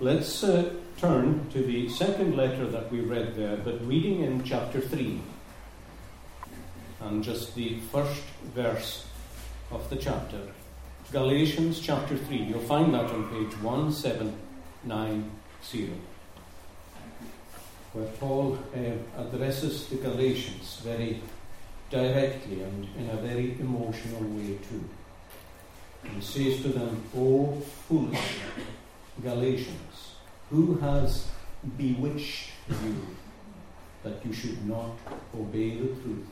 Let's uh, turn to the second letter that we read there, but reading in chapter 3 and just the first verse of the chapter. Galatians chapter 3. You'll find that on page 1790, where Paul uh, addresses the Galatians very directly and in a very emotional way, too. He says to them, O foolish Galatians, who has bewitched you that you should not obey the truth?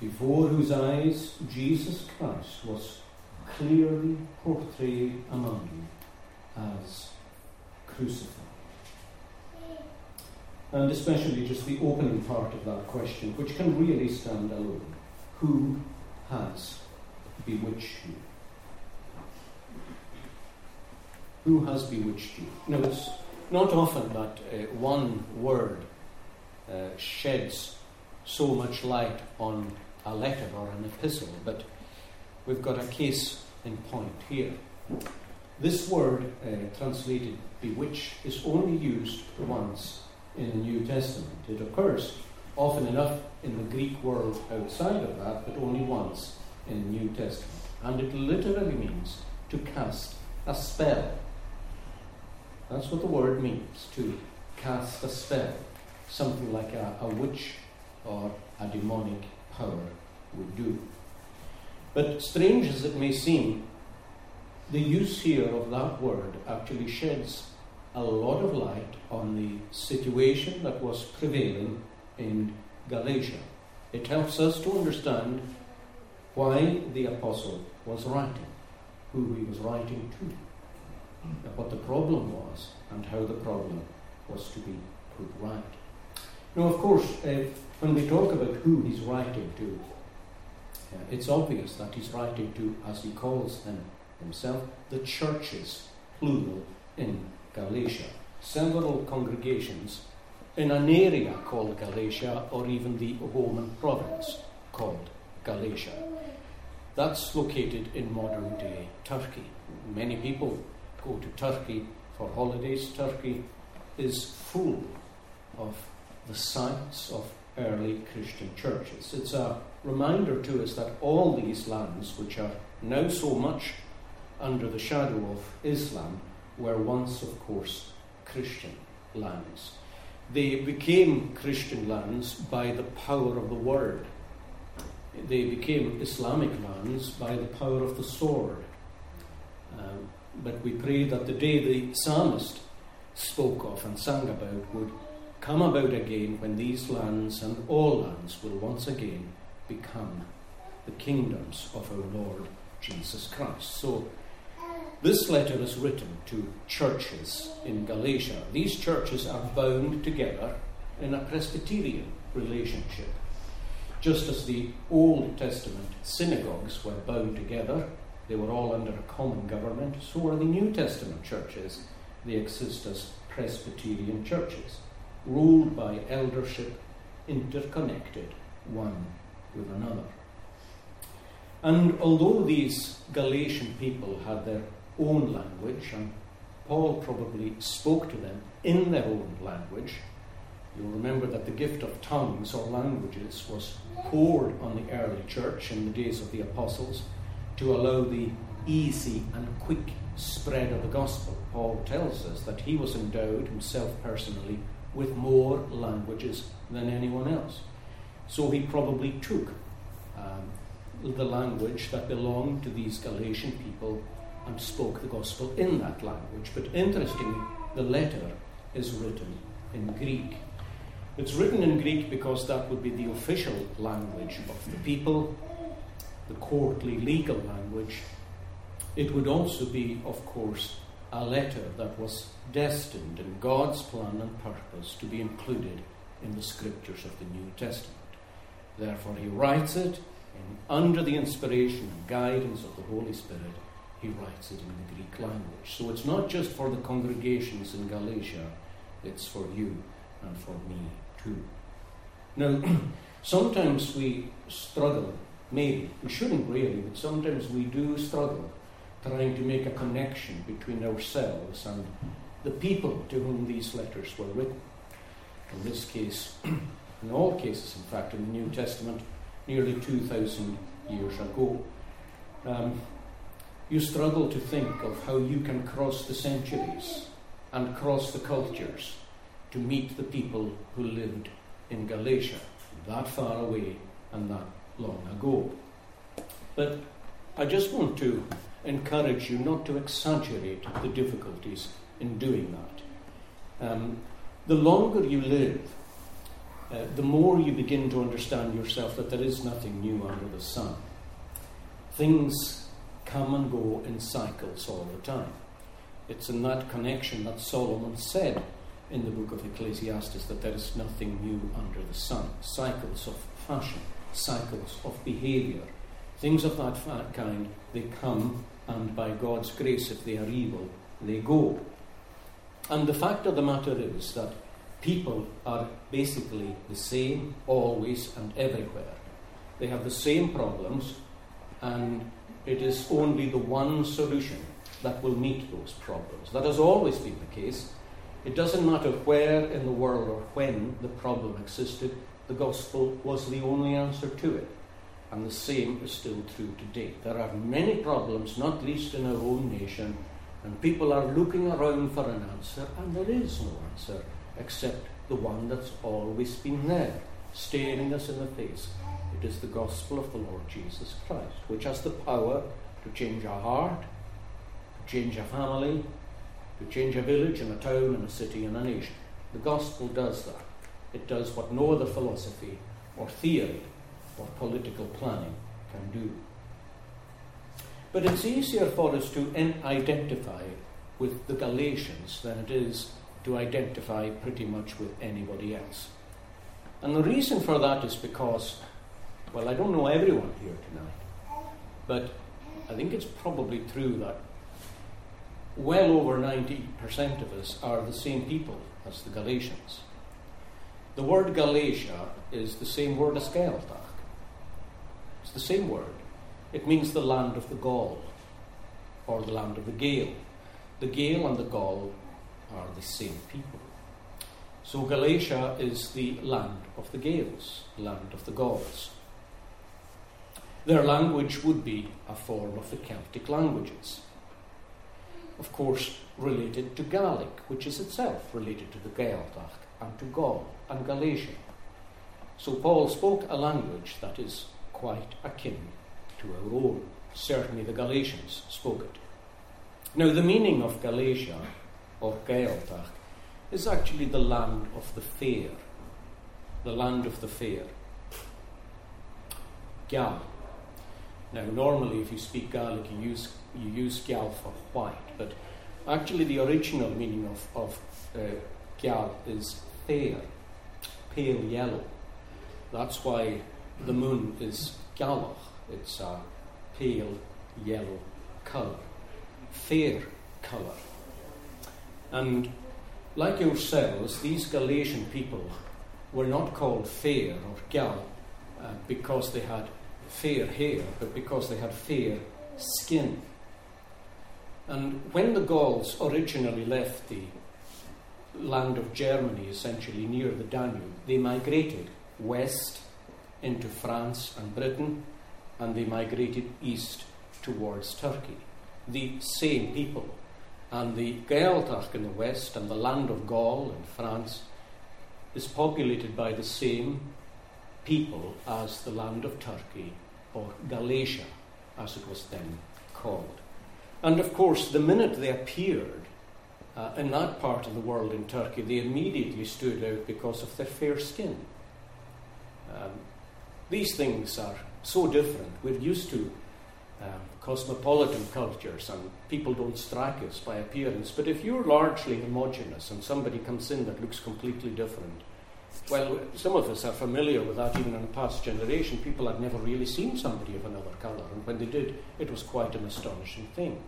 Before whose eyes Jesus Christ was clearly portrayed among you as crucified. And especially just the opening part of that question, which can really stand alone. Who has bewitched you? Who has bewitched you? Now, it's not often that uh, one word uh, sheds so much light on a letter or an epistle, but we've got a case in point here. This word, uh, translated bewitch, is only used once in the New Testament. It occurs often enough in the Greek world outside of that, but only once in the New Testament. And it literally means to cast a spell that's what the word means, to cast a spell. Something like a, a witch or a demonic power would do. But strange as it may seem, the use here of that word actually sheds a lot of light on the situation that was prevailing in Galatia. It helps us to understand why the apostle was writing, who he was writing to what the problem was and how the problem was to be put right. Now, of course, uh, when we talk about who he's writing to, uh, it's obvious that he's writing to, as he calls them himself, the churches, plural, in Galatia. Several congregations in an area called Galatia, or even the Roman province called Galatia. That's located in modern day Turkey. Many people go to Turkey for holidays. Turkey is full of the sites of early Christian churches. It's a reminder to us that all these lands, which are now so much under the shadow of Islam, were once, of course, Christian lands. They became Christian lands by the power of the word. They became Islamic lands by the power of the sword. Um, but we pray that the day the psalmist spoke of and sang about would come about again when these lands and all lands will once again become the kingdoms of our Lord Jesus Christ. So, this letter is written to churches in Galatia. These churches are bound together in a Presbyterian relationship. Just as the Old Testament synagogues were bound together they were all under a common government. So are the New Testament churches. They exist as Presbyterian churches, ruled by eldership, interconnected one with another. And although these Galatian people had their own language, and Paul probably spoke to them in their own language, you'll remember that the gift of tongues or languages was poured on the early church in the days of the apostles to allow the easy and quick spread of the gospel. Paul tells us that he was endowed himself personally with more languages than anyone else. So he probably took um, the language that belonged to these Galatian people and spoke the gospel in that language. But interestingly, the letter is written in Greek. It's written in Greek because that would be the official language of the people the courtly legal language, it would also be, of course, a letter that was destined in God's plan and purpose to be included in the scriptures of the New Testament. Therefore, he writes it in, under the inspiration and guidance of the Holy Spirit. He writes it in the Greek language. So it's not just for the congregations in Galatia, it's for you and for me too. Now, sometimes we struggle Maybe. We shouldn't really, but sometimes we do struggle trying to make a connection between ourselves and the people to whom these letters were written. In this case, in all cases, in fact, in the New Testament, nearly 2,000 years ago. Um, you struggle to think of how you can cross the centuries and cross the cultures to meet the people who lived in Galatia, that far away and that long ago. But I just want to encourage you not to exaggerate the difficulties in doing that. Um, the longer you live, uh, the more you begin to understand yourself that there is nothing new under the sun. Things come and go in cycles all the time. It's in that connection that Solomon said in the book of Ecclesiastes that there is nothing new under the sun. Cycles of fashion, cycles of behavior, things of that kind, they come, and by God's grace, if they are evil, they go. And the fact of the matter is that people are basically the same always and everywhere. They have the same problems, and it is only the one solution that will meet those problems. That has always been the case. It doesn't matter where in the world or when the problem existed, the gospel was the only answer to it. And the same is still true today. There are many problems, not least in our own nation, and people are looking around for an answer, and there is no answer except the one that's always been there, staring us in the face. It is the gospel of the Lord Jesus Christ, which has the power to change our heart, to change our family, to change a village and a town and a city and a nation. The gospel does that. It does what no other philosophy or theory or political planning can do. But it's easier for us to identify with the Galatians than it is to identify pretty much with anybody else. And the reason for that is because, well, I don't know everyone here tonight, but I think it's probably true that well over 90% of us are the same people as the Galatians. The word Galatia is the same word as Gaeltacht. It's the same word. It means the land of the Gaul, or the land of the Gael. The Gael and the Gaul are the same people. So Galatia is the land of the Gaels, land of the Gauls. Their language would be a form of the Celtic languages. Of course, related to Gaelic, which is itself related to the Gaeltacht and to Gaul and Galatian. So Paul spoke a language that is quite akin to our own. Certainly the Galatians spoke it. Now, the meaning of Galatia or Gaeltacht is actually the land of the fair. The land of the fair. Gal. Now, normally, if you speak Gaelic, you use, you use Gal for white, but actually, the original meaning of, of uh, Gal is fair, pale yellow. That's why the moon is gealach, it's a pale yellow colour, fair colour. And like yourselves, these Galatian people were not called fair or gal uh, because they had fair hair, but because they had fair skin. And when the Gauls originally left the land of Germany, essentially near the Danube, they migrated west into France and Britain, and they migrated east towards Turkey. The same people and the Gaeltacht in the west and the land of Gaul in France is populated by the same people as the land of Turkey or Galatia, as it was then called. And of course, the minute they appeared uh, in that part of the world in Turkey, they immediately stood out because of their fair skin. Um, these things are so different. We're used to um, cosmopolitan cultures and people don't strike us by appearance. But if you're largely homogenous and somebody comes in that looks completely different, well, some of us are familiar with that even in a past generation. People had never really seen somebody of another colour, and when they did, it was quite an astonishing thing.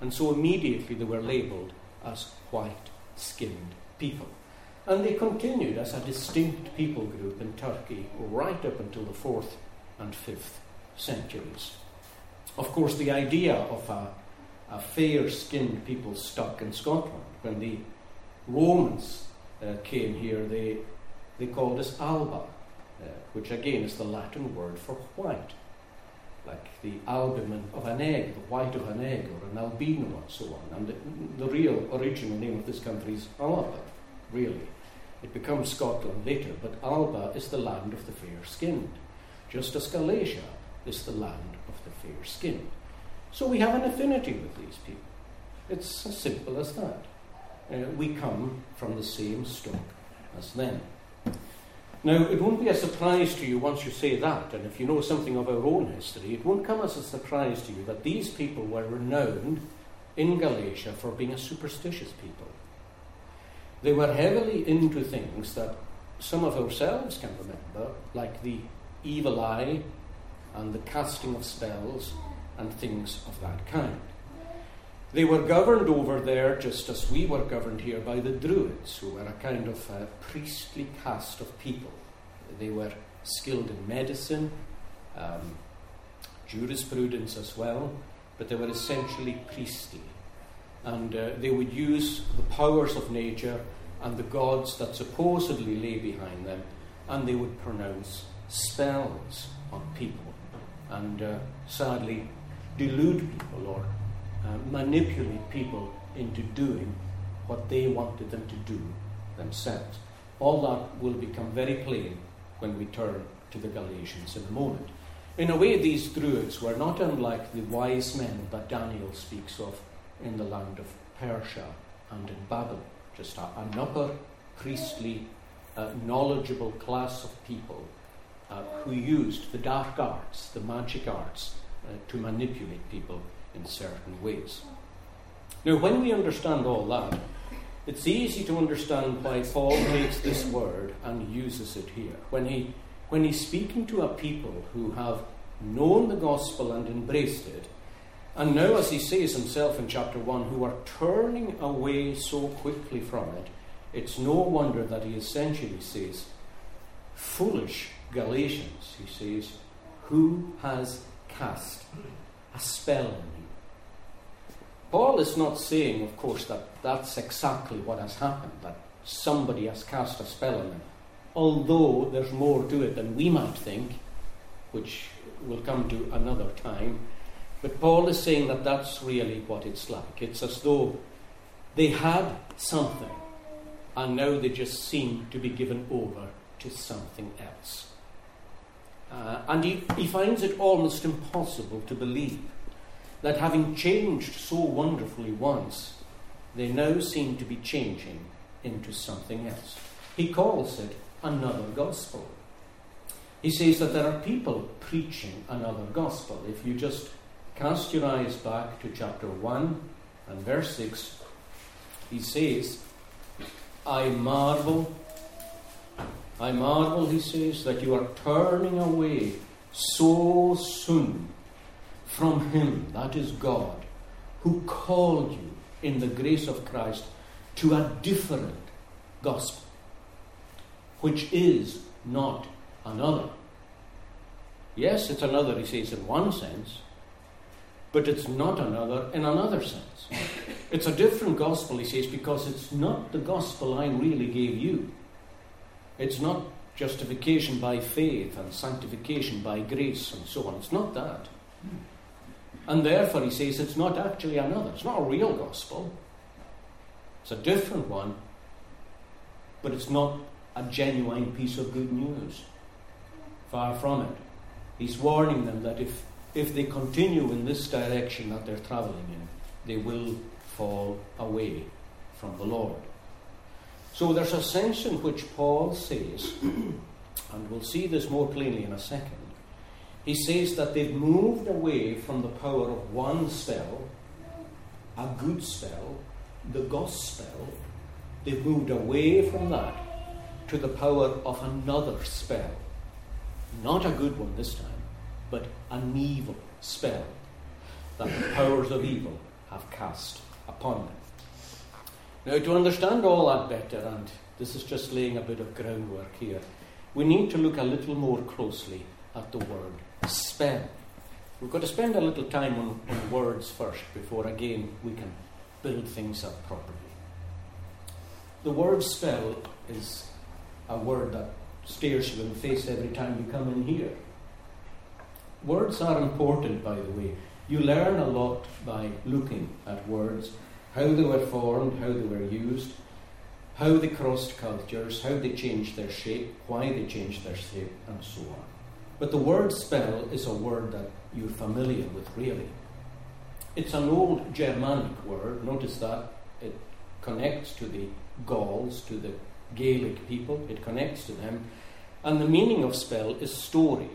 And so immediately they were labelled as white skinned people. And they continued as a distinct people group in Turkey right up until the 4th and 5th centuries. Of course, the idea of a, a fair skinned people stuck in Scotland. When the Romans uh, came here, they, they called us alba, uh, which again is the Latin word for white, like the albumen of an egg, the white of an egg, or an albino, and so on. And the, the real original name of this country is Alba, really. It becomes Scotland later, but Alba is the land of the fair skinned, just as Galatia is the land of the fair skinned. So we have an affinity with these people. It's as simple as that. Uh, we come from the same stock as them. Now, it won't be a surprise to you once you say that, and if you know something of our own history, it won't come as a surprise to you that these people were renowned in Galatia for being a superstitious people. They were heavily into things that some of ourselves can remember, like the evil eye and the casting of spells and things of that kind. They were governed over there just as we were governed here by the Druids, who were a kind of a priestly caste of people. They were skilled in medicine, um, jurisprudence as well, but they were essentially priestly. And uh, they would use the powers of nature and the gods that supposedly lay behind them, and they would pronounce spells on people. And uh, sadly, delude people or uh, manipulate people into doing what they wanted them to do themselves. All that will become very plain when we turn to the Galatians in a moment. In a way, these Druids were not unlike the wise men that Daniel speaks of in the land of Persia and in Babylon, just an upper priestly, uh, knowledgeable class of people uh, who used the dark arts, the magic arts, uh, to manipulate people in certain ways. Now, when we understand all that, it's easy to understand why Paul takes this word and uses it here. When, he, when he's speaking to a people who have known the gospel and embraced it, and now, as he says himself in chapter 1, who are turning away so quickly from it, it's no wonder that he essentially says, Foolish Galatians, he says, who has cast a spell. Paul is not saying, of course, that that's exactly what has happened, that somebody has cast a spell on them. Although there's more to it than we might think, which we'll come to another time. But Paul is saying that that's really what it's like. It's as though they had something, and now they just seem to be given over to something else. Uh, and he, he finds it almost impossible to believe that having changed so wonderfully once, they now seem to be changing into something else. He calls it another gospel. He says that there are people preaching another gospel. If you just cast your eyes back to chapter 1 and verse 6, he says, I marvel I marvel, he says, that you are turning away so soon from Him, that is God, who called you in the grace of Christ to a different gospel, which is not another. Yes, it's another, he says, in one sense, but it's not another in another sense. It's a different gospel, he says, because it's not the gospel I really gave you. It's not justification by faith and sanctification by grace and so on. It's not that. And therefore, he says it's not actually another. It's not a real gospel. It's a different one, but it's not a genuine piece of good news. Far from it. He's warning them that if, if they continue in this direction that they're traveling in, they will fall away from the Lord. So there's a sense in which Paul says, and we'll see this more plainly in a second, he says that they've moved away from the power of one spell, a good spell, the gospel. They've moved away from that to the power of another spell. Not a good one this time, but an evil spell that the powers of evil have cast upon them. Now, to understand all that better, and this is just laying a bit of groundwork here, we need to look a little more closely at the word spell. We've got to spend a little time on, on words first before again we can build things up properly. The word spell is a word that stares you in the face every time you come in here. Words are important, by the way. You learn a lot by looking at words, how they were formed, how they were used, how they crossed cultures, how they changed their shape, why they changed their shape, and so on. But the word spell is a word that you're familiar with, really. It's an old Germanic word. Notice that it connects to the Gauls, to the Gaelic people, it connects to them. And the meaning of spell is story.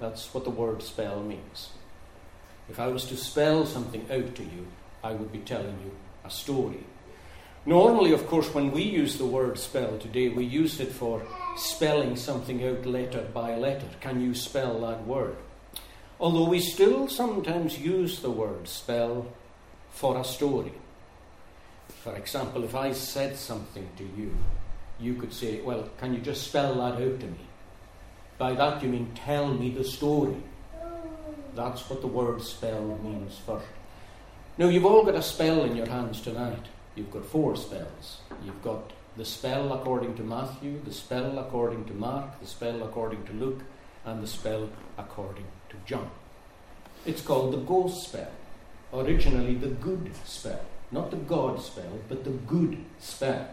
That's what the word spell means. If I was to spell something out to you, I would be telling you a story. Normally, of course, when we use the word spell today, we use it for spelling something out letter by letter. Can you spell that word? Although we still sometimes use the word spell for a story. For example, if I said something to you, you could say, Well, can you just spell that out to me? By that you mean tell me the story. That's what the word spell means first. Now, you've all got a spell in your hands tonight. You've got four spells. You've got the spell according to Matthew, the spell according to Mark, the spell according to Luke, and the spell according to John. It's called the ghost spell, originally the good spell. Not the God spell, but the good spell.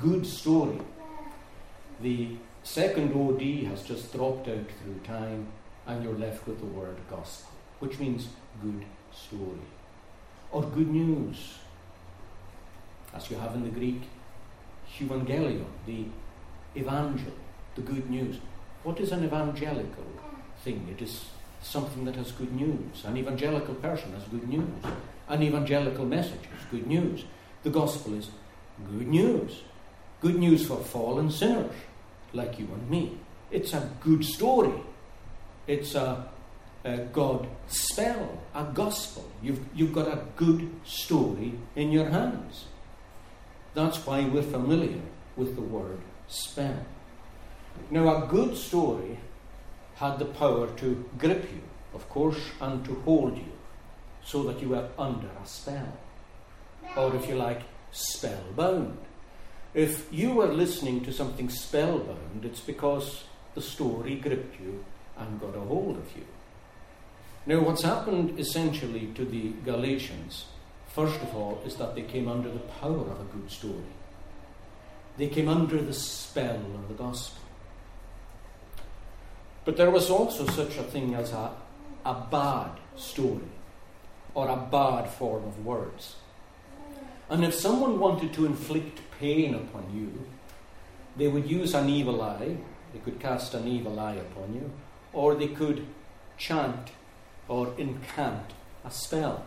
Good story. The second OD has just dropped out through time, and you're left with the word gospel, which means good story. Or good news, as you have in the Greek, evangelion, the evangel, the good news. What is an evangelical thing? It is something that has good news. An evangelical person has good news. An evangelical message is good news. The gospel is good news. Good news for fallen sinners like you and me. It's a good story. It's a, a God spell, a gospel. You've, you've got a good story in your hands. That's why we're familiar with the word spell. Now, a good story had the power to grip you, of course, and to hold you so that you were under a spell. Or, if you like, spellbound. If you were listening to something spellbound, it's because the story gripped you and got a hold of you. Now, what's happened essentially to the Galatians, first of all, is that they came under the power of a good story. They came under the spell of the gospel. But there was also such a thing as a, a bad story or a bad form of words. And if someone wanted to inflict pain upon you, they would use an evil eye, they could cast an evil eye upon you, or they could chant or incant a spell,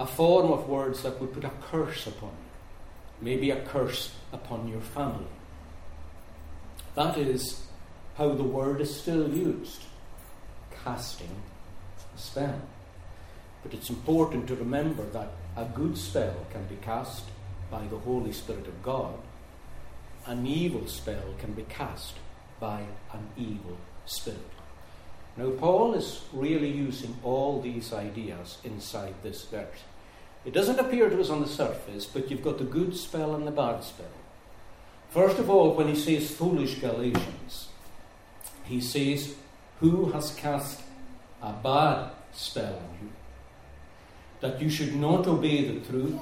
a form of words that would put a curse upon you, maybe a curse upon your family. That is how the word is still used casting a spell. But it's important to remember that a good spell can be cast by the Holy Spirit of God, an evil spell can be cast by an evil spirit. Now, Paul is really using all these ideas inside this verse. It doesn't appear to us on the surface, but you've got the good spell and the bad spell. First of all, when he says foolish Galatians, he says, Who has cast a bad spell on you? that you should not obey the truth,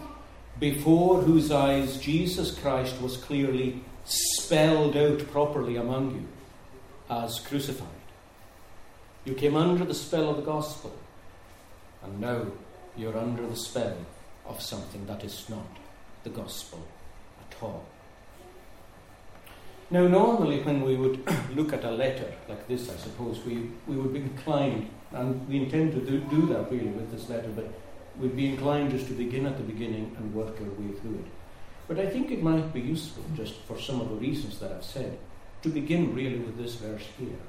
before whose eyes Jesus Christ was clearly spelled out properly among you as crucified. You came under the spell of the gospel, and now you're under the spell of something that is not the gospel at all. Now, normally, when we would look at a letter like this, I suppose we, we would be inclined, and we intend to do, do that really with this letter, but we'd be inclined just to begin at the beginning and work our way through it. But I think it might be useful, just for some of the reasons that I've said, to begin really with this verse here.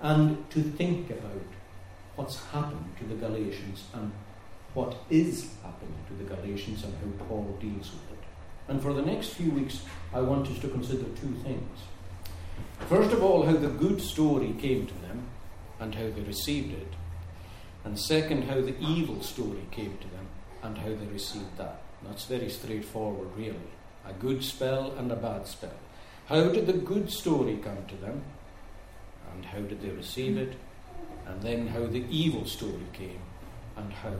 And to think about what's happened to the Galatians and what is happening to the Galatians and how Paul deals with it. And for the next few weeks, I want us to consider two things. First of all, how the good story came to them and how they received it. And second, how the evil story came to them and how they received that. That's very straightforward, really. A good spell and a bad spell. How did the good story come to them? And how did they receive it? And then how the evil story came and how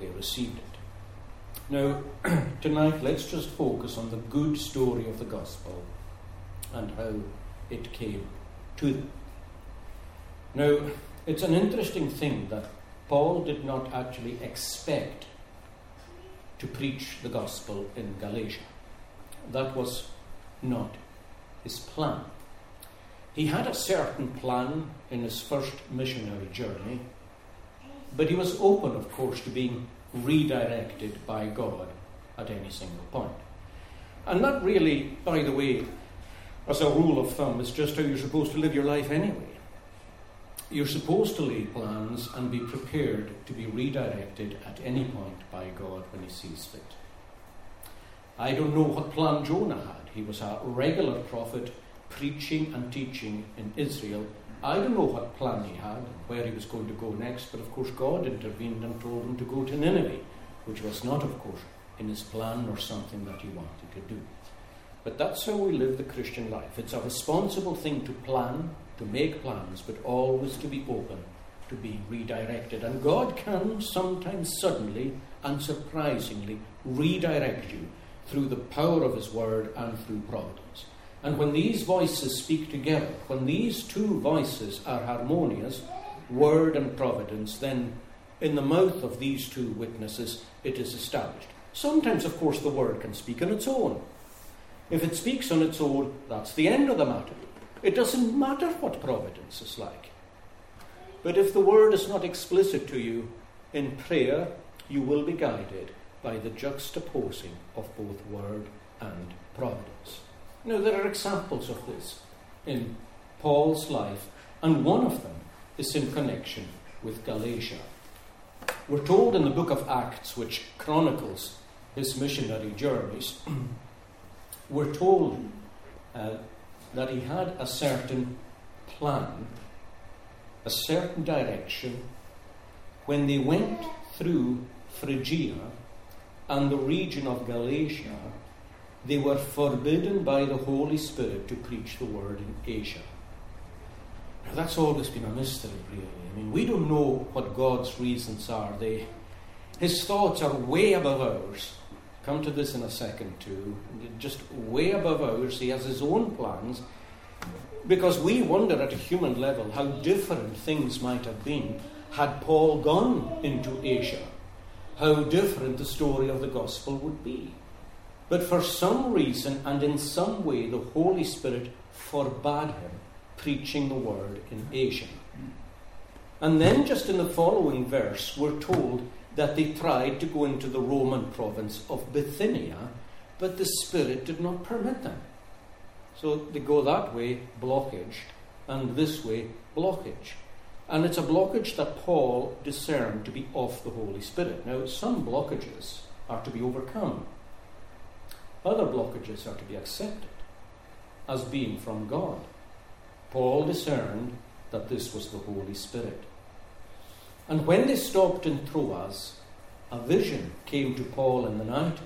they received it. Now, tonight, let's just focus on the good story of the gospel and how it came to them. Now, it's an interesting thing that Paul did not actually expect to preach the gospel in Galatia. That was not his plan. He had a certain plan in his first missionary journey, but he was open, of course, to being redirected by God at any single point. And that really, by the way, as a rule of thumb, is just how you're supposed to live your life anyway. You're supposed to lay plans and be prepared to be redirected at any point by God when He sees fit. I don't know what plan Jonah had. He was a regular prophet preaching and teaching in Israel. I don't know what plan he had, where he was going to go next, but of course God intervened and told him to go to Nineveh, which was not, of course, in his plan or something that he wanted to do. But that's how we live the Christian life. It's a responsible thing to plan, to make plans, but always to be open to being redirected. And God can sometimes suddenly and surprisingly redirect you through the power of His Word and through providence. And when these voices speak together, when these two voices are harmonious, Word and Providence, then in the mouth of these two witnesses it is established. Sometimes, of course, the Word can speak on its own. If it speaks on its own, that's the end of the matter. It doesn't matter what providence is like. But if the word is not explicit to you in prayer, you will be guided by the juxtaposing of both word and providence. Now, there are examples of this in Paul's life, and one of them is in connection with Galatia. We're told in the book of Acts, which chronicles his missionary journeys, we're told uh, that he had a certain plan, a certain direction. When they went through Phrygia and the region of Galatia, they were forbidden by the Holy Spirit to preach the word in Asia. Now, that's always been a mystery, really. I mean, we don't know what God's reasons are. They, his thoughts are way above ours. Come to this in a second, too. Just way above ours. He has his own plans. Because we wonder at a human level how different things might have been had Paul gone into Asia. How different the story of the gospel would be. But for some reason and in some way, the Holy Spirit forbade him preaching the word in Asia. And then, just in the following verse, we're told that they tried to go into the Roman province of Bithynia, but the Spirit did not permit them. So they go that way, blockage, and this way, blockage. And it's a blockage that Paul discerned to be of the Holy Spirit. Now, some blockages are to be overcome, other blockages are to be accepted as being from God. Paul discerned that this was the Holy Spirit. And when they stopped in Troas, a vision came to Paul in the night.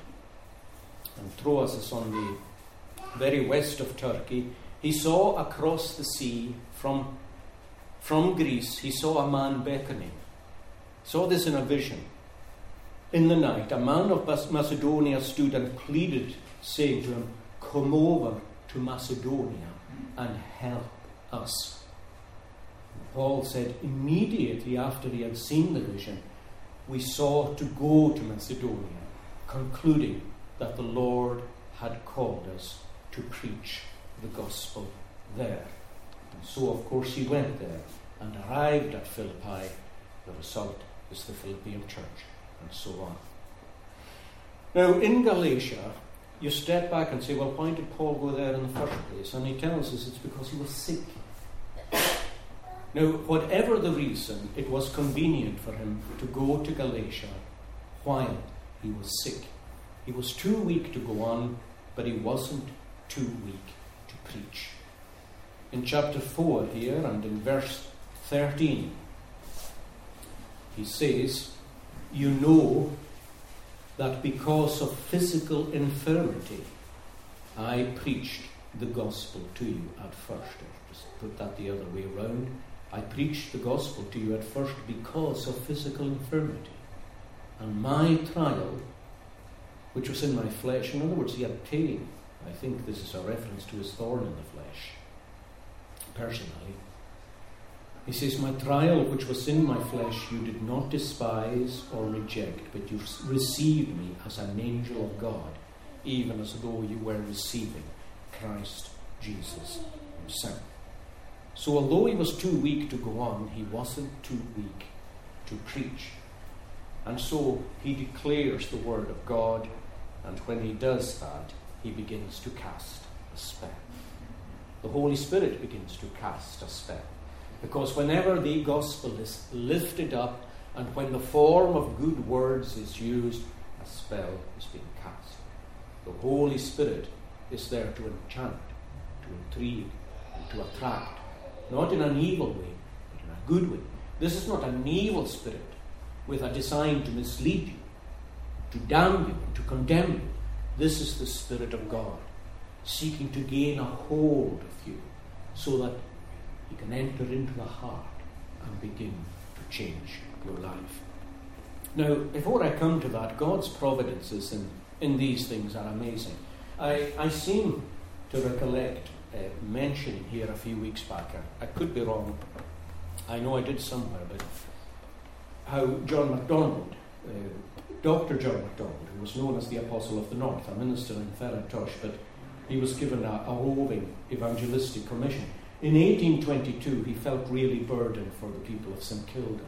And Troas is on the very west of Turkey. He saw across the sea from, from Greece, he saw a man beckoning. Saw this in a vision. In the night, a man of Macedonia stood and pleaded, saying to him, Come over to Macedonia and help us. Paul said, immediately after he had seen the vision, we sought to go to Macedonia, concluding that the Lord had called us to preach the gospel there. And so, of course, he went there and arrived at Philippi. The result is the Philippian church, and so on. Now, in Galatia, you step back and say, well, why did Paul go there in the first place? And he tells us it's because he was sick. Now, whatever the reason, it was convenient for him to go to Galatia while he was sick. He was too weak to go on, but he wasn't too weak to preach. In chapter 4 here and in verse 13, He says, You know that because of physical infirmity, I preached the gospel to you at first. Just put that the other way around. I preached the gospel to you at first because of physical infirmity. And my trial, which was in my flesh, in other words, he had pain. I think this is a reference to his thorn in the flesh, personally. He says, My trial, which was in my flesh, you did not despise or reject, but you received me as an angel of God, even as though you were receiving Christ Jesus himself. So, although he was too weak to go on, he wasn't too weak to preach. And so he declares the word of God, and when he does that, he begins to cast a spell. The Holy Spirit begins to cast a spell. Because whenever the gospel is lifted up and when the form of good words is used, a spell is being cast. The Holy Spirit is there to enchant, to intrigue, to attract, not in an evil way, but in a good way. This is not an evil spirit with a design to mislead you, to damn you, to condemn you. This is the Spirit of God, seeking to gain a hold of you so that He can enter into the heart and begin to change your life. Now, before I come to that, God's providences in, in these things are amazing. I, I seem to recollect uh, mentioning here a few weeks back, I, I could be wrong, I know I did somewhere, but how John MacDonald, uh, Dr. John MacDonald, who was known as the Apostle of the North, a minister in Ferintosh, but he was given a, a roving evangelistic commission. In 1822, he felt really burdened for the people of St Kilda.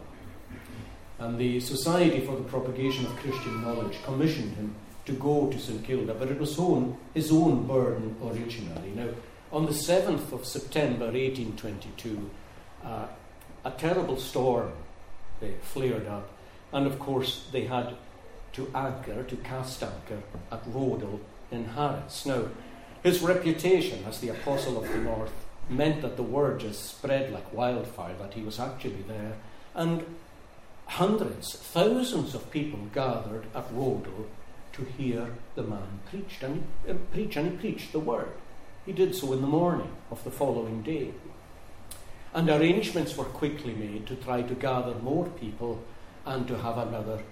And the Society for the Propagation of Christian Knowledge commissioned him to go to St Kilda, but it was own, his own burden originally. Now, on the 7th of September 1822, uh, a terrible storm uh, flared up, and of course, they had to anchor, to cast anchor at Rodel in Harris. Now, his reputation as the Apostle of the North meant that the word just spread like wildfire that he was actually there. And hundreds, thousands of people gathered at Rodel to hear the man preached and he, uh, preach, and he preached the word. He did so in the morning of the following day. And arrangements were quickly made to try to gather more people and to have another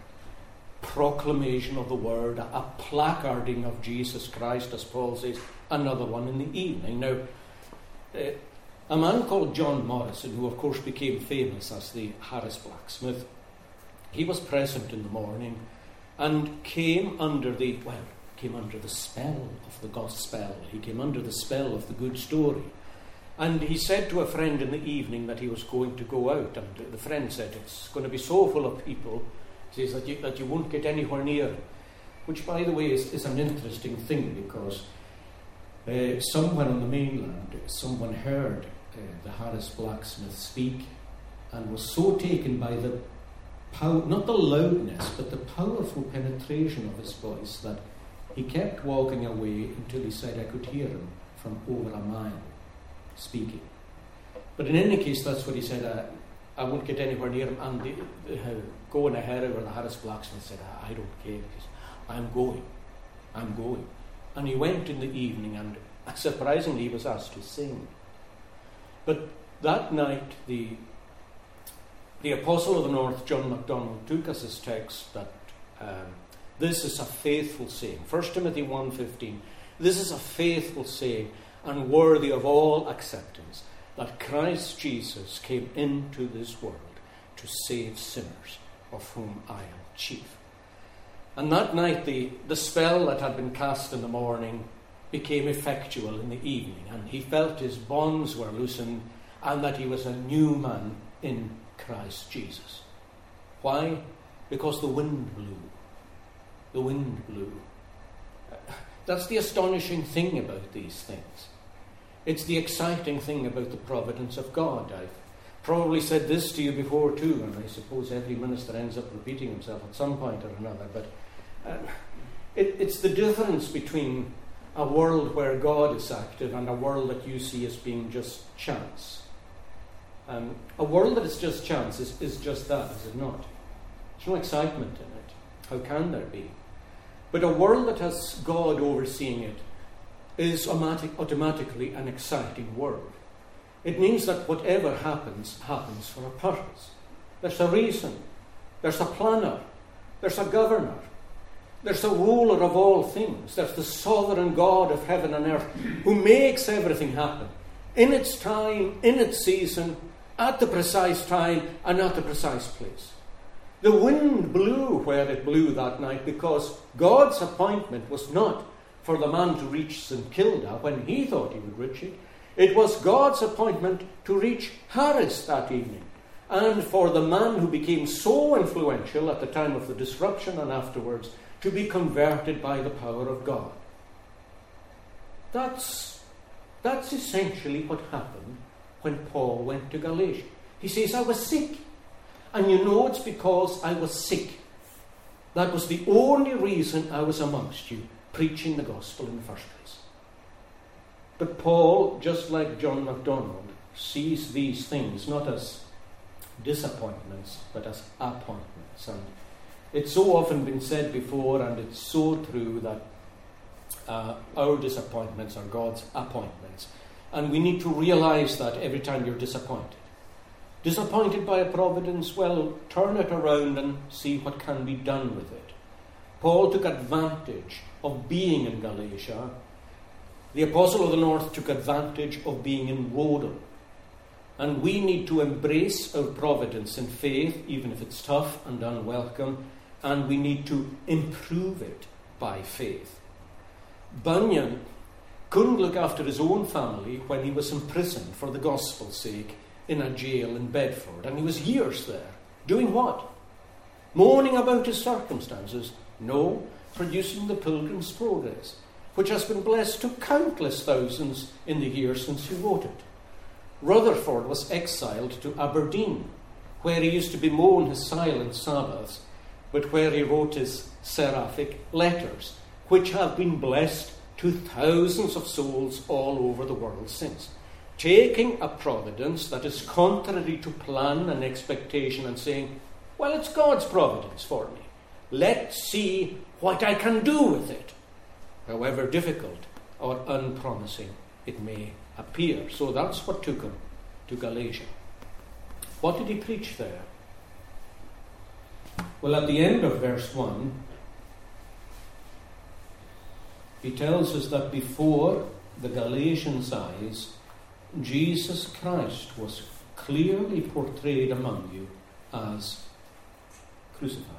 proclamation of the word, a placarding of Jesus Christ, as Paul says, another one in the evening. Now, Eh, a man called John Morrison, who of course became famous as the Harris blacksmith, he was present in the morning and came under the, well, came under the spell of the gospel. He came under the spell of the good story. And he said to a friend in the evening that he was going to go out, and the friend said, It's going to be so full of people, says that you, that you won't get anywhere near. Which, by the way, is, is an interesting thing because uh, somewhere on the mainland, someone heard uh, the Harris blacksmith speak and was so taken by the pow- not the loudness, but the powerful penetration of his voice that he kept walking away until he said I could hear him from over a mile speaking. But in any case, that's what he said. I, I won't get anywhere near him. And the, uh, going ahead over the Harris blacksmith said, I, I don't care. I'm going. I'm going. And he went in the evening, and surprisingly, he was asked to sing. But that night, the, the Apostle of the North, John MacDonald, took as his text that um, this is a faithful saying. 1 Timothy 1.15 This is a faithful saying and worthy of all acceptance that Christ Jesus came into this world to save sinners, of whom I am chief. And that night, the, the spell that had been cast in the morning became effectual in the evening, and he felt his bonds were loosened and that he was a new man in Christ Jesus. Why? Because the wind blew. The wind blew. That's the astonishing thing about these things. It's the exciting thing about the providence of God. I've probably said this to you before too, and I suppose every minister ends up repeating himself at some point or another, but uh, it, it's the difference between a world where God is active and a world that you see as being just chance. Um, a world that is just chance is, is just that, is it not? There's no excitement in it. How can there be? But a world that has God overseeing it is automatic, automatically an exciting world. It means that whatever happens, happens for a purpose. There's a reason. There's a planner. There's a governor. There's a ruler of all things. There's the sovereign God of heaven and earth who makes everything happen in its time, in its season, at the precise time, and at the precise place. The wind blew where it blew that night because God's appointment was not for the man to reach St Kilda when he thought he would reach it. It was God's appointment to reach Harris that evening. And for the man who became so influential at the time of the disruption and afterwards to be converted by the power of God. That's, that's essentially what happened when Paul went to Galatia. He says, I was sick. And you know it's because I was sick. That was the only reason I was amongst you, preaching the gospel in the first place. But Paul, just like John MacDonald, sees these things not as disappointments, but as appointments. And it's so often been said before, and it's so true that uh, our disappointments are God's appointments. And we need to realize that every time you're disappointed. Disappointed by a providence, well, turn it around and see what can be done with it. Paul took advantage of being in Galatia. The Apostle of the North took advantage of being in Rodel. And we need to embrace our providence in faith, even if it's tough and unwelcome, and we need to improve it by faith. Bunyan couldn't look after his own family when he was imprisoned for the gospel's sake in a jail in Bedford, and he was years there. Doing what? Moaning about his circumstances? No, producing the Pilgrim's Progress, which has been blessed to countless thousands in the years since he wrote it. Rutherford was exiled to Aberdeen, where he used to bemoan his silent Sabbaths, but where he wrote his seraphic letters, which have been blessed to thousands of souls all over the world since taking a providence that is contrary to plan and expectation and saying, Well, it's God's providence for me. Let's see what I can do with it, however difficult or unpromising it may appear. So that's what took him to Galatia. What did he preach there? Well, at the end of verse 1, he tells us that before the Galatians' eyes, Jesus Christ was clearly portrayed among you as crucified.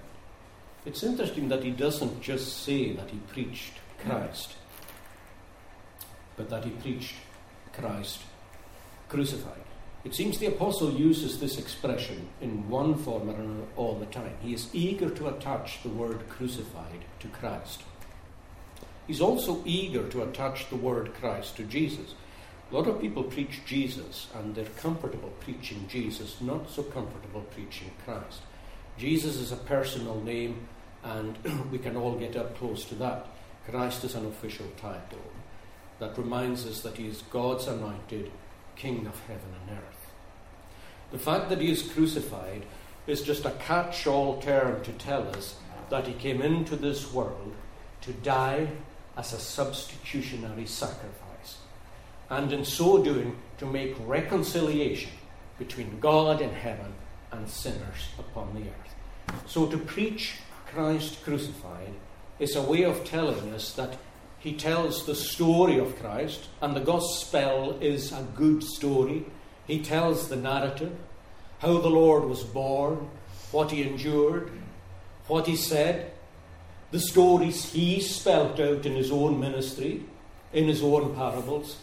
It's interesting that he doesn't just say that he preached Christ, but that he preached Christ crucified. It seems the apostle uses this expression in one form or another all the time. He is eager to attach the word crucified to Christ. He's also eager to attach the word Christ to Jesus. A lot of people preach Jesus and they're comfortable preaching Jesus, not so comfortable preaching Christ. Jesus is a personal name and we can all get up close to that. Christ is an official title that reminds us that he is God's anointed King of heaven and earth. The fact that he is crucified is just a catch all term to tell us that he came into this world to die as a substitutionary sacrifice and in so doing to make reconciliation between God in heaven and sinners upon the earth. So to preach Christ crucified is a way of telling us that he tells the story of Christ, and the gospel is a good story. He tells the narrative, how the Lord was born, what he endured, what he said, the stories he spelt out in his own ministry, in his own parables,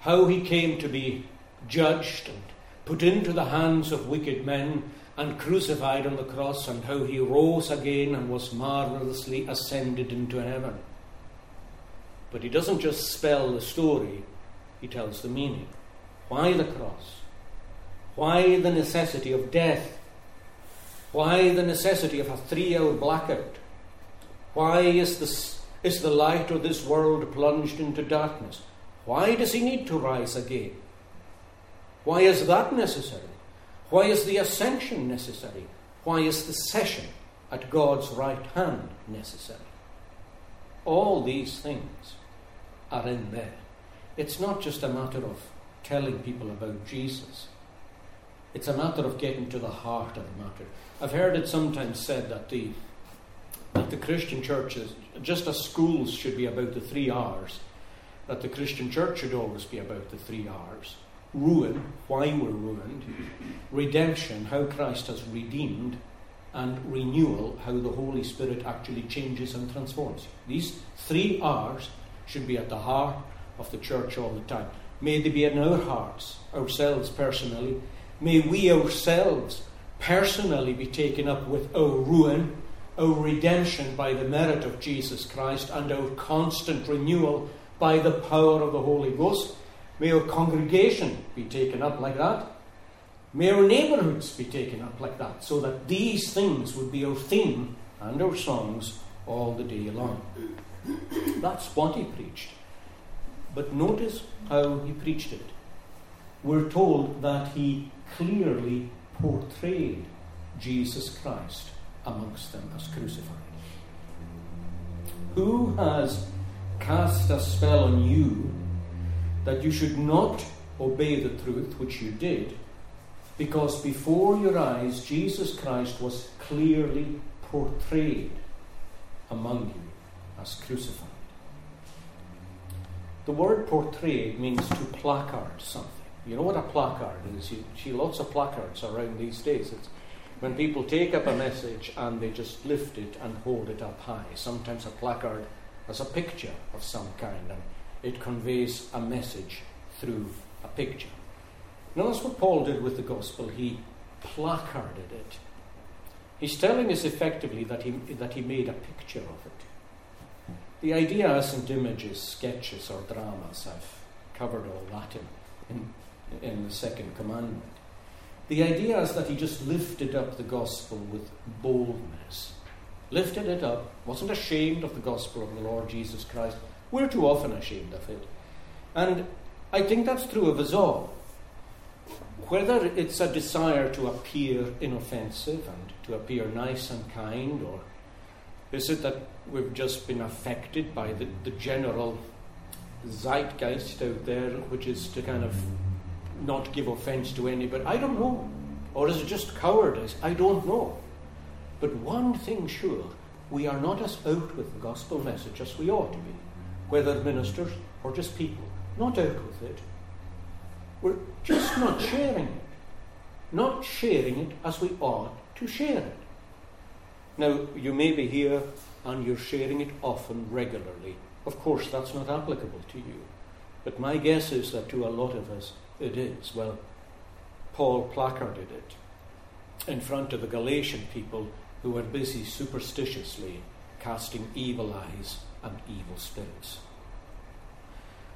how he came to be judged and put into the hands of wicked men and crucified on the cross, and how he rose again and was marvelously ascended into heaven. But he doesn't just spell the story, he tells the meaning. Why the cross? Why the necessity of death? Why the necessity of a three hour blackout? Why is, this, is the light of this world plunged into darkness? Why does he need to rise again? Why is that necessary? Why is the ascension necessary? Why is the session at God's right hand necessary? All these things are in there. It's not just a matter of telling people about Jesus. It's a matter of getting to the heart of the matter. I've heard it sometimes said that the that the Christian churches, just as schools should be about the three R's, that the Christian church should always be about the three R's. Ruin, why we're ruined, redemption, how Christ has redeemed, and renewal, how the Holy Spirit actually changes and transforms. These three R's should be at the heart of the church all the time. May they be in our hearts, ourselves personally. May we ourselves personally be taken up with our ruin, our redemption by the merit of Jesus Christ, and our constant renewal by the power of the Holy Ghost. May our congregation be taken up like that. May our neighbourhoods be taken up like that, so that these things would be our theme and our songs all the day long. That's what he preached. But notice how he preached it. We're told that he clearly portrayed Jesus Christ amongst them as crucified. Who has cast a spell on you that you should not obey the truth which you did? Because before your eyes, Jesus Christ was clearly portrayed among you as crucified. The word portrayed means to placard something. You know what a placard is? You see lots of placards around these days. It's when people take up a message and they just lift it and hold it up high. Sometimes a placard has a picture of some kind and it conveys a message through a picture. Now that's what Paul did with the gospel. He placarded it. He's telling us effectively that he, that he made a picture of it. The idea isn't images, sketches, or dramas. I've covered all that in, in, in the second commandment. The idea is that he just lifted up the gospel with boldness. Lifted it up, wasn't ashamed of the gospel of the Lord Jesus Christ. We're too often ashamed of it. And I think that's true of us all. Whether it's a desire to appear inoffensive and to appear nice and kind, or is it that we've just been affected by the, the general zeitgeist out there, which is to kind of not give offense to anybody? I don't know. Or is it just cowardice? I don't know. But one thing sure, we are not as out with the gospel message as we ought to be, whether ministers or just people. Not out with it. We're just not sharing it. Not sharing it as we ought to share it. Now, you may be here and you're sharing it often, regularly. Of course, that's not applicable to you. But my guess is that to a lot of us it is. Well, Paul placarded it in front of the Galatian people who were busy superstitiously casting evil eyes and evil spirits.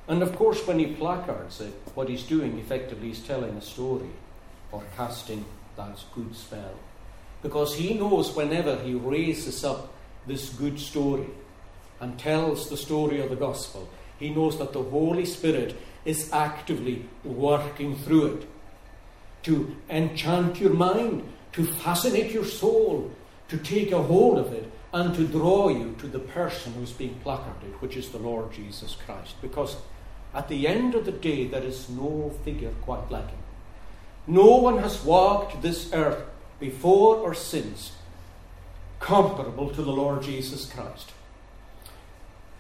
And of course, when he placards it, what he's doing effectively is telling a story or casting that good spell. Because he knows whenever he raises up this good story and tells the story of the gospel, he knows that the Holy Spirit is actively working through it to enchant your mind, to fascinate your soul, to take a hold of it, and to draw you to the person who's being placarded, which is the Lord Jesus Christ. Because at the end of the day, there is no figure quite like him. No one has walked this earth before or since comparable to the Lord Jesus Christ.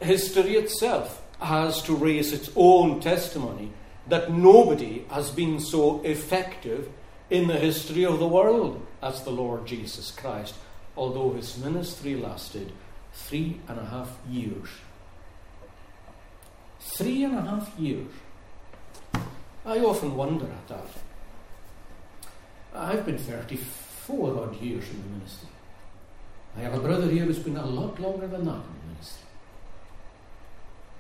History itself has to raise its own testimony that nobody has been so effective in the history of the world as the Lord Jesus Christ, although his ministry lasted three and a half years. Three and a half years. I often wonder at that. I've been 34 odd years in the ministry. I have a brother here who's been a lot longer than that in the ministry.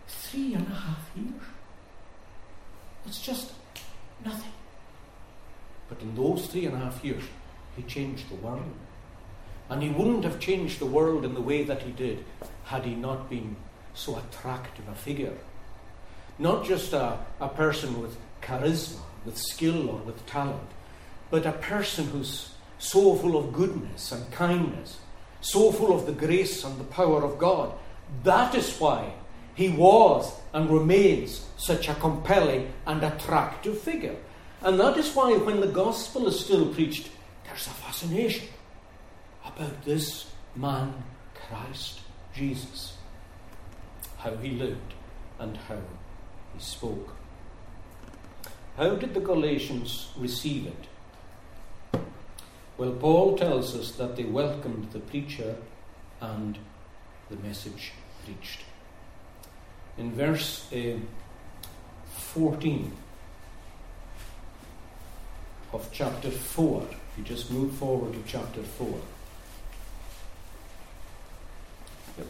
Three and a half years. It's just nothing. But in those three and a half years, he changed the world. And he wouldn't have changed the world in the way that he did had he not been so attractive a figure. Not just a, a person with charisma, with skill, or with talent, but a person whose so full of goodness and kindness, so full of the grace and the power of God. That is why he was and remains such a compelling and attractive figure. And that is why, when the gospel is still preached, there's a fascination about this man, Christ Jesus, how he lived and how he spoke. How did the Galatians receive it? Well, Paul tells us that they welcomed the preacher and the message preached. In verse uh, 14 of chapter 4, if you just move forward to chapter 4.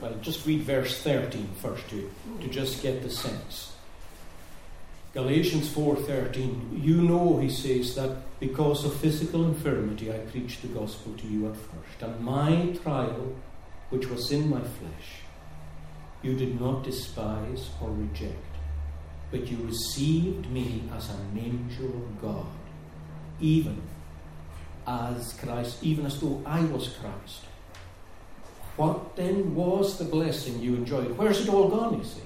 Well, just read verse 13 first to, to just get the sense. Galatians 4:13 You know he says that because of physical infirmity I preached the gospel to you at first and my trial which was in my flesh you did not despise or reject but you received me as an angel of God even as Christ even as though I was Christ. What then was the blessing you enjoyed? Where's it all gone you says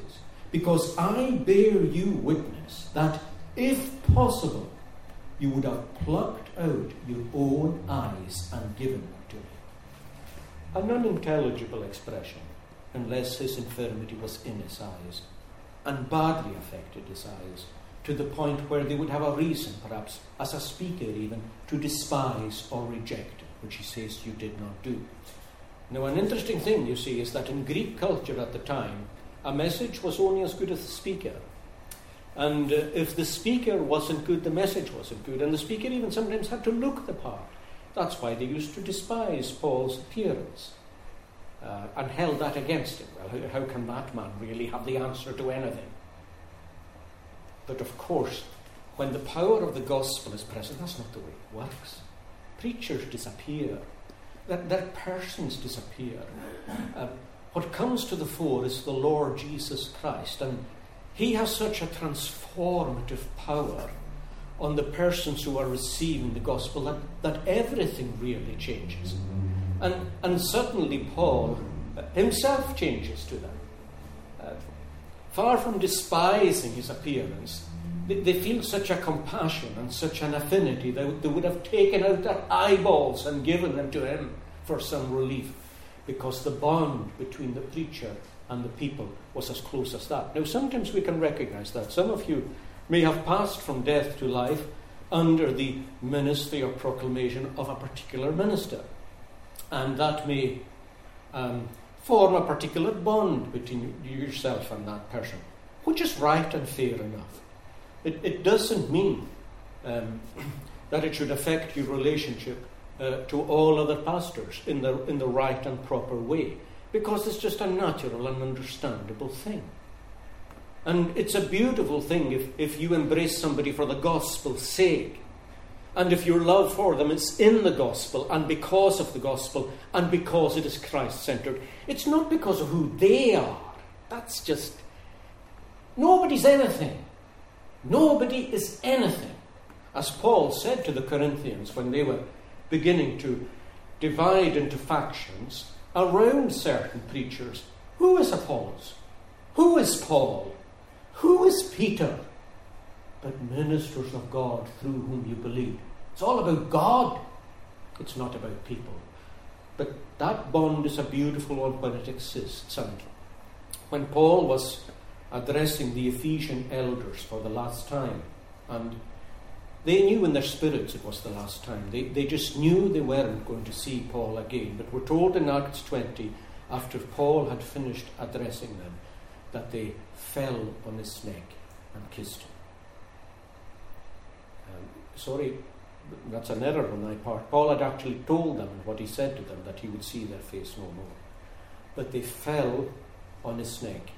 because I bear you witness that if possible, you would have plucked out your own eyes and given them to me. An unintelligible expression, unless his infirmity was in his eyes and badly affected his eyes, to the point where they would have a reason, perhaps, as a speaker even, to despise or reject it, which he says you did not do. Now, an interesting thing, you see, is that in Greek culture at the time, a message was only as good as the speaker. And uh, if the speaker wasn't good, the message wasn't good. And the speaker even sometimes had to look the part. That's why they used to despise Paul's appearance uh, and held that against him. Well, how, can that man really have the answer to anything? But of course, when the power of the gospel is present, that's not the way it works. Preachers disappear, that, that persons disappear. Uh, what comes to the fore is the Lord Jesus Christ. And He has such a transformative power on the persons who are receiving the gospel that, that everything really changes. And, and suddenly, Paul himself changes to them. Uh, far from despising his appearance, they, they, feel such a compassion and such an affinity that they would have taken out their eyeballs and given them to him for some relief because the bond between the preacher and the people was as close as that. Now, sometimes we can recognize that. Some of you may have passed from death to life under the ministry or proclamation of a particular minister, and that may um, form a particular bond between yourself and that person, which is right and fair enough. It, it doesn't mean um, that it should affect your relationship uh, to all other pastors in the, in the right and proper way because it's just a natural and understandable thing. And it's a beautiful thing if, if you embrace somebody for the gospel's sake. And if your love for them is in the gospel and because of the gospel and because it is Christ centered. It's not because of who they are. That's just. Nobody's anything. Nobody is anything. As Paul said to the Corinthians when they were beginning to divide into factions around certain preachers. Who is Apollos? Who is Paul? Who is Peter? But ministers of God through whom you believe. It's all about God. It's not about people. But that bond is a beautiful one when it exists. And when Paul was addressing the Ephesian elders for the last time, and they knew in their spirits it was the last time. They, they just knew they weren't going to see Paul again. But we're told in Acts 20, after Paul had finished addressing them, that they fell on his neck and kissed him. Um, sorry, that's an error on my part. Paul had actually told them what he said to them that he would see their face no more. But they fell on his neck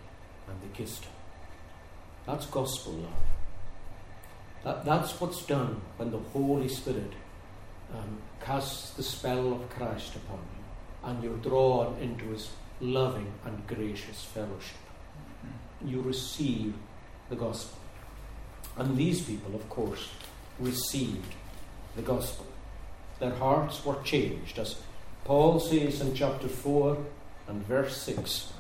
and they kissed him. That's gospel love. That, that's what's done when the Holy Spirit um, casts the spell of Christ upon you and you're drawn into his loving and gracious fellowship. You receive the gospel. And these people, of course, received the gospel. their hearts were changed, as Paul says in chapter 4 and verse 6.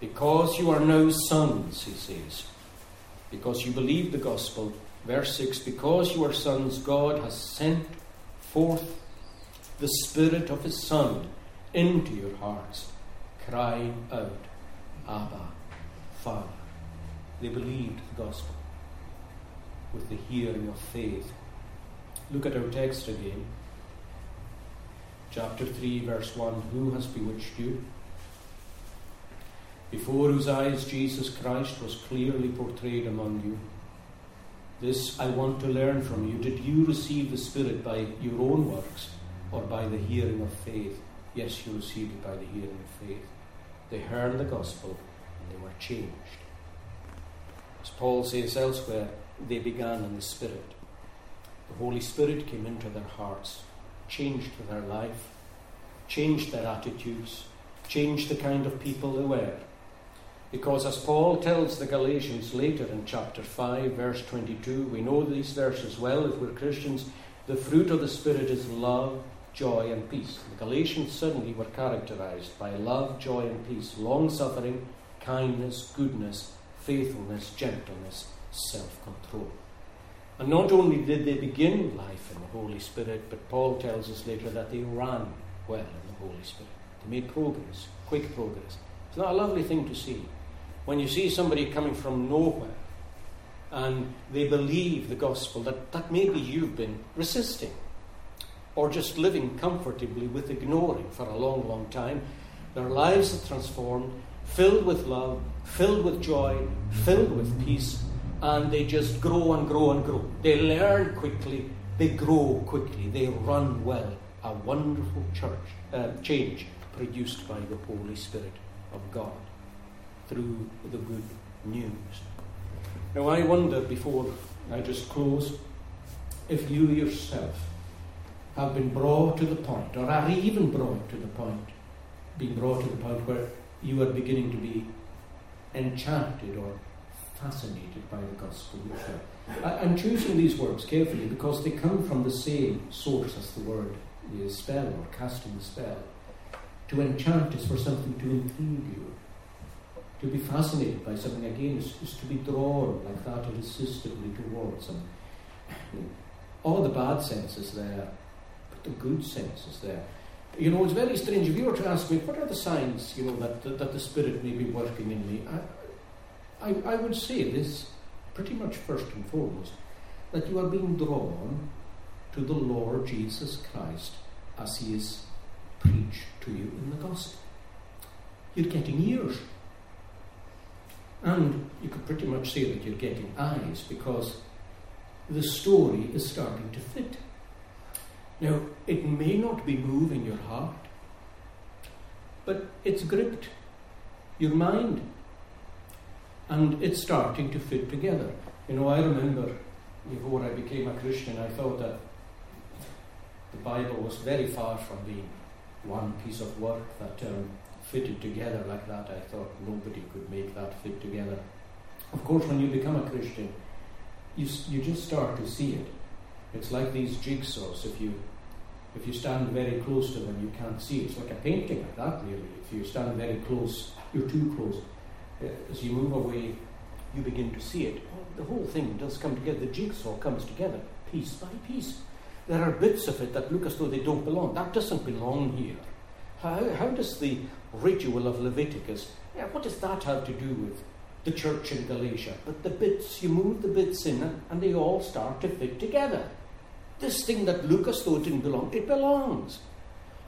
Because you are now sons, he says, because you believe the gospel. Verse 6 Because you are sons, God has sent forth the Spirit of His Son into your hearts, crying out, Abba, Father. They believed the gospel with the hearing of faith. Look at our text again. Chapter 3, verse 1 Who has bewitched you? Before whose eyes Jesus Christ was clearly portrayed among you. This I want to learn from you. Did you receive the Spirit by your own works or by the hearing of faith? Yes, you received it by the hearing of faith. They heard the gospel and they were changed. As Paul says elsewhere, they began in the Spirit. The Holy Spirit came into their hearts, changed their life, changed their attitudes, changed the kind of people they were. Because as Paul tells the Galatians later in chapter 5, verse 22, we know these verses well if we're Christians. The fruit of the Spirit is love, joy, and peace. The Galatians suddenly were characterized by love, joy, and peace, long suffering, kindness, goodness, faithfulness, gentleness, self control. And not only did they begin life in the Holy Spirit, but Paul tells us later that they ran well in the Holy Spirit. They made progress, quick progress. It's not a lovely thing to see. When you see somebody coming from nowhere and they believe the gospel that, that maybe you've been resisting or just living comfortably with ignoring for a long, long time, their lives are transformed, filled with love, filled with joy, filled with peace, and they just grow and grow and grow. They learn quickly, they grow quickly, they run well. A wonderful church uh, change produced by the Holy Spirit of God through the good news. Now, I wonder before I just close if you yourself have been brought to the point, or are even brought to the point, being brought to the point where you are beginning to be enchanted or fascinated by the gospel yourself. I, am choosing these words carefully because they come from the same source as the word the spell or casting the spell. To enchant is for something to intrigue you. To be fascinated by something again is, is to be drawn like that irresistibly towards them. All the bad sense is there, but the good sense is there. You know, it's very strange. If you were to ask me, what are the signs, you know, that, that, that the Spirit may be working in me? I, I, I would say this pretty much first and foremost that you are being drawn to the Lord Jesus Christ as he is preached to you in the gospel. You're getting ears. And you could pretty much say that you're getting eyes because the story is starting to fit. Now, it may not be moving your heart, but it's gripped your mind and it's starting to fit together. You know, I remember before I became a Christian, I thought that the Bible was very far from being one piece of work that um, fitted together like that. I thought nobody could make that fit together. Of course, when you become a Christian, you, you just start to see it. It's like these jigsaws. If you if you stand very close to them, you can't see. It's like a painting like that, really. If you stand very close, you're too close. Uh, as you move away, you begin to see it. The whole thing does come together. The jigsaw comes together, piece by piece. There are bits of it that look as though they don't belong. That doesn't belong here. How, how does the ritual of Leviticus, yeah, what does that have to do with the church in Galatia? But the bits, you move the bits in and they all start to fit together. This thing that Lucas thought didn't belong, it belongs.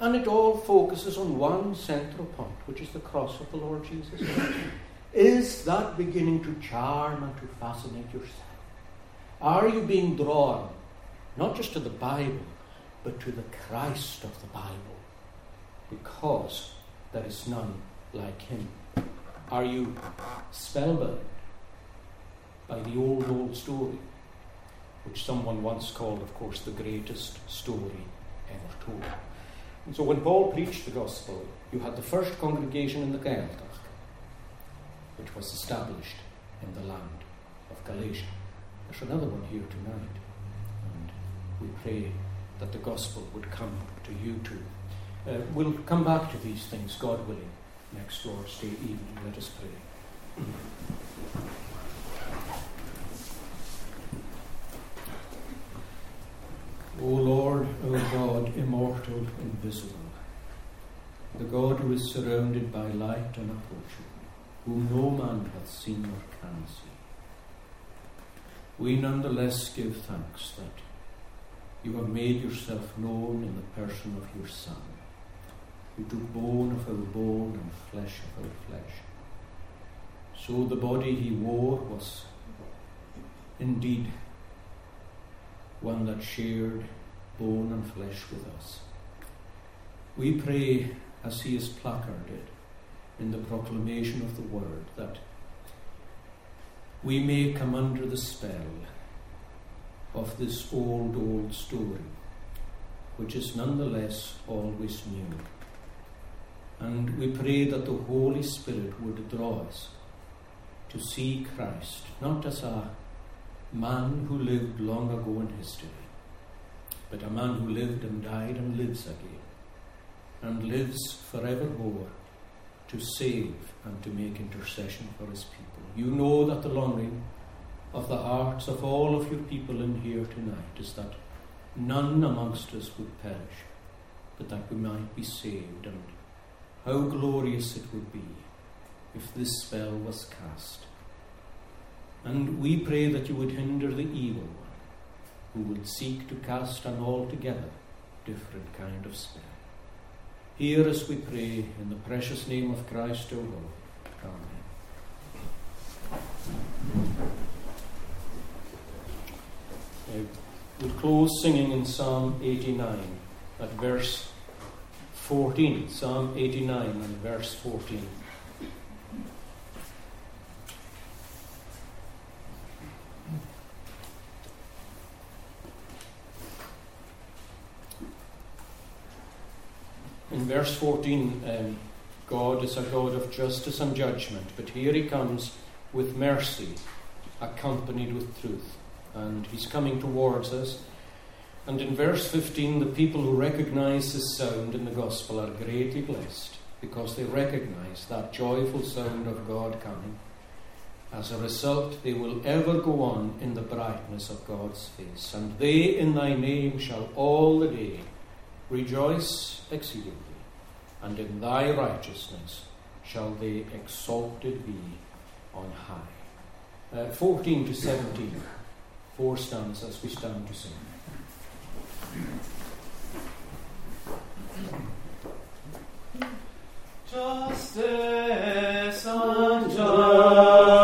And it all focuses on one central point, which is the cross of the Lord Jesus Is that beginning to charm and to fascinate yourself? Are you being drawn not just to the Bible, but to the Christ of the Bible? Because there is none like him. Are you spellbound by the old, old story, which someone once called, of course, the greatest story ever told? And so when Paul preached the gospel, you had the first congregation in the Gaeltacht, which was established in the land of Galatia. There's another one here tonight. And we pray that the gospel would come to you too. Uh, we'll come back to these things, God willing, next Lord's Day evening. Let us pray. O Lord, O God, immortal, invisible, the God who is surrounded by light and approachable, whom no man hath seen or can see, we nonetheless give thanks that you have made yourself known in the person of your Son, who took bone of our bone and flesh of our flesh. So the body he wore was indeed one that shared bone and flesh with us. We pray as he is placarded in the proclamation of the word that we may come under the spell of this old, old story, which is nonetheless always new. And we pray that the Holy Spirit would draw us to see Christ, not as a man who lived long ago in history, but a man who lived and died and lives again, and lives forevermore to save and to make intercession for his people. You know that the longing of the hearts of all of your people in here tonight is that none amongst us would perish, but that we might be saved. And how glorious it would be if this spell was cast and we pray that you would hinder the evil one, who would seek to cast an altogether different kind of spell. Hear us, we pray, in the precious name of Christ, O Lord. Amen. Uh, we'll close singing in Psalm 89 at verse 14. Psalm 89 and verse 14. in verse 14, um, God is a God of justice and judgment, but here he comes with mercy accompanied with truth. And he's coming towards us. And in verse 15, the people who recognize his sound in the gospel are greatly blessed because they recognize that joyful sound of God coming. As a result, they will ever go on in the brightness of God's face, and they in thy name shall all the day rejoice exceedingly, and in thy righteousness shall they exalted be on high. Uh, 14 to 17, four stanzas we stand to sing. Justice and judgment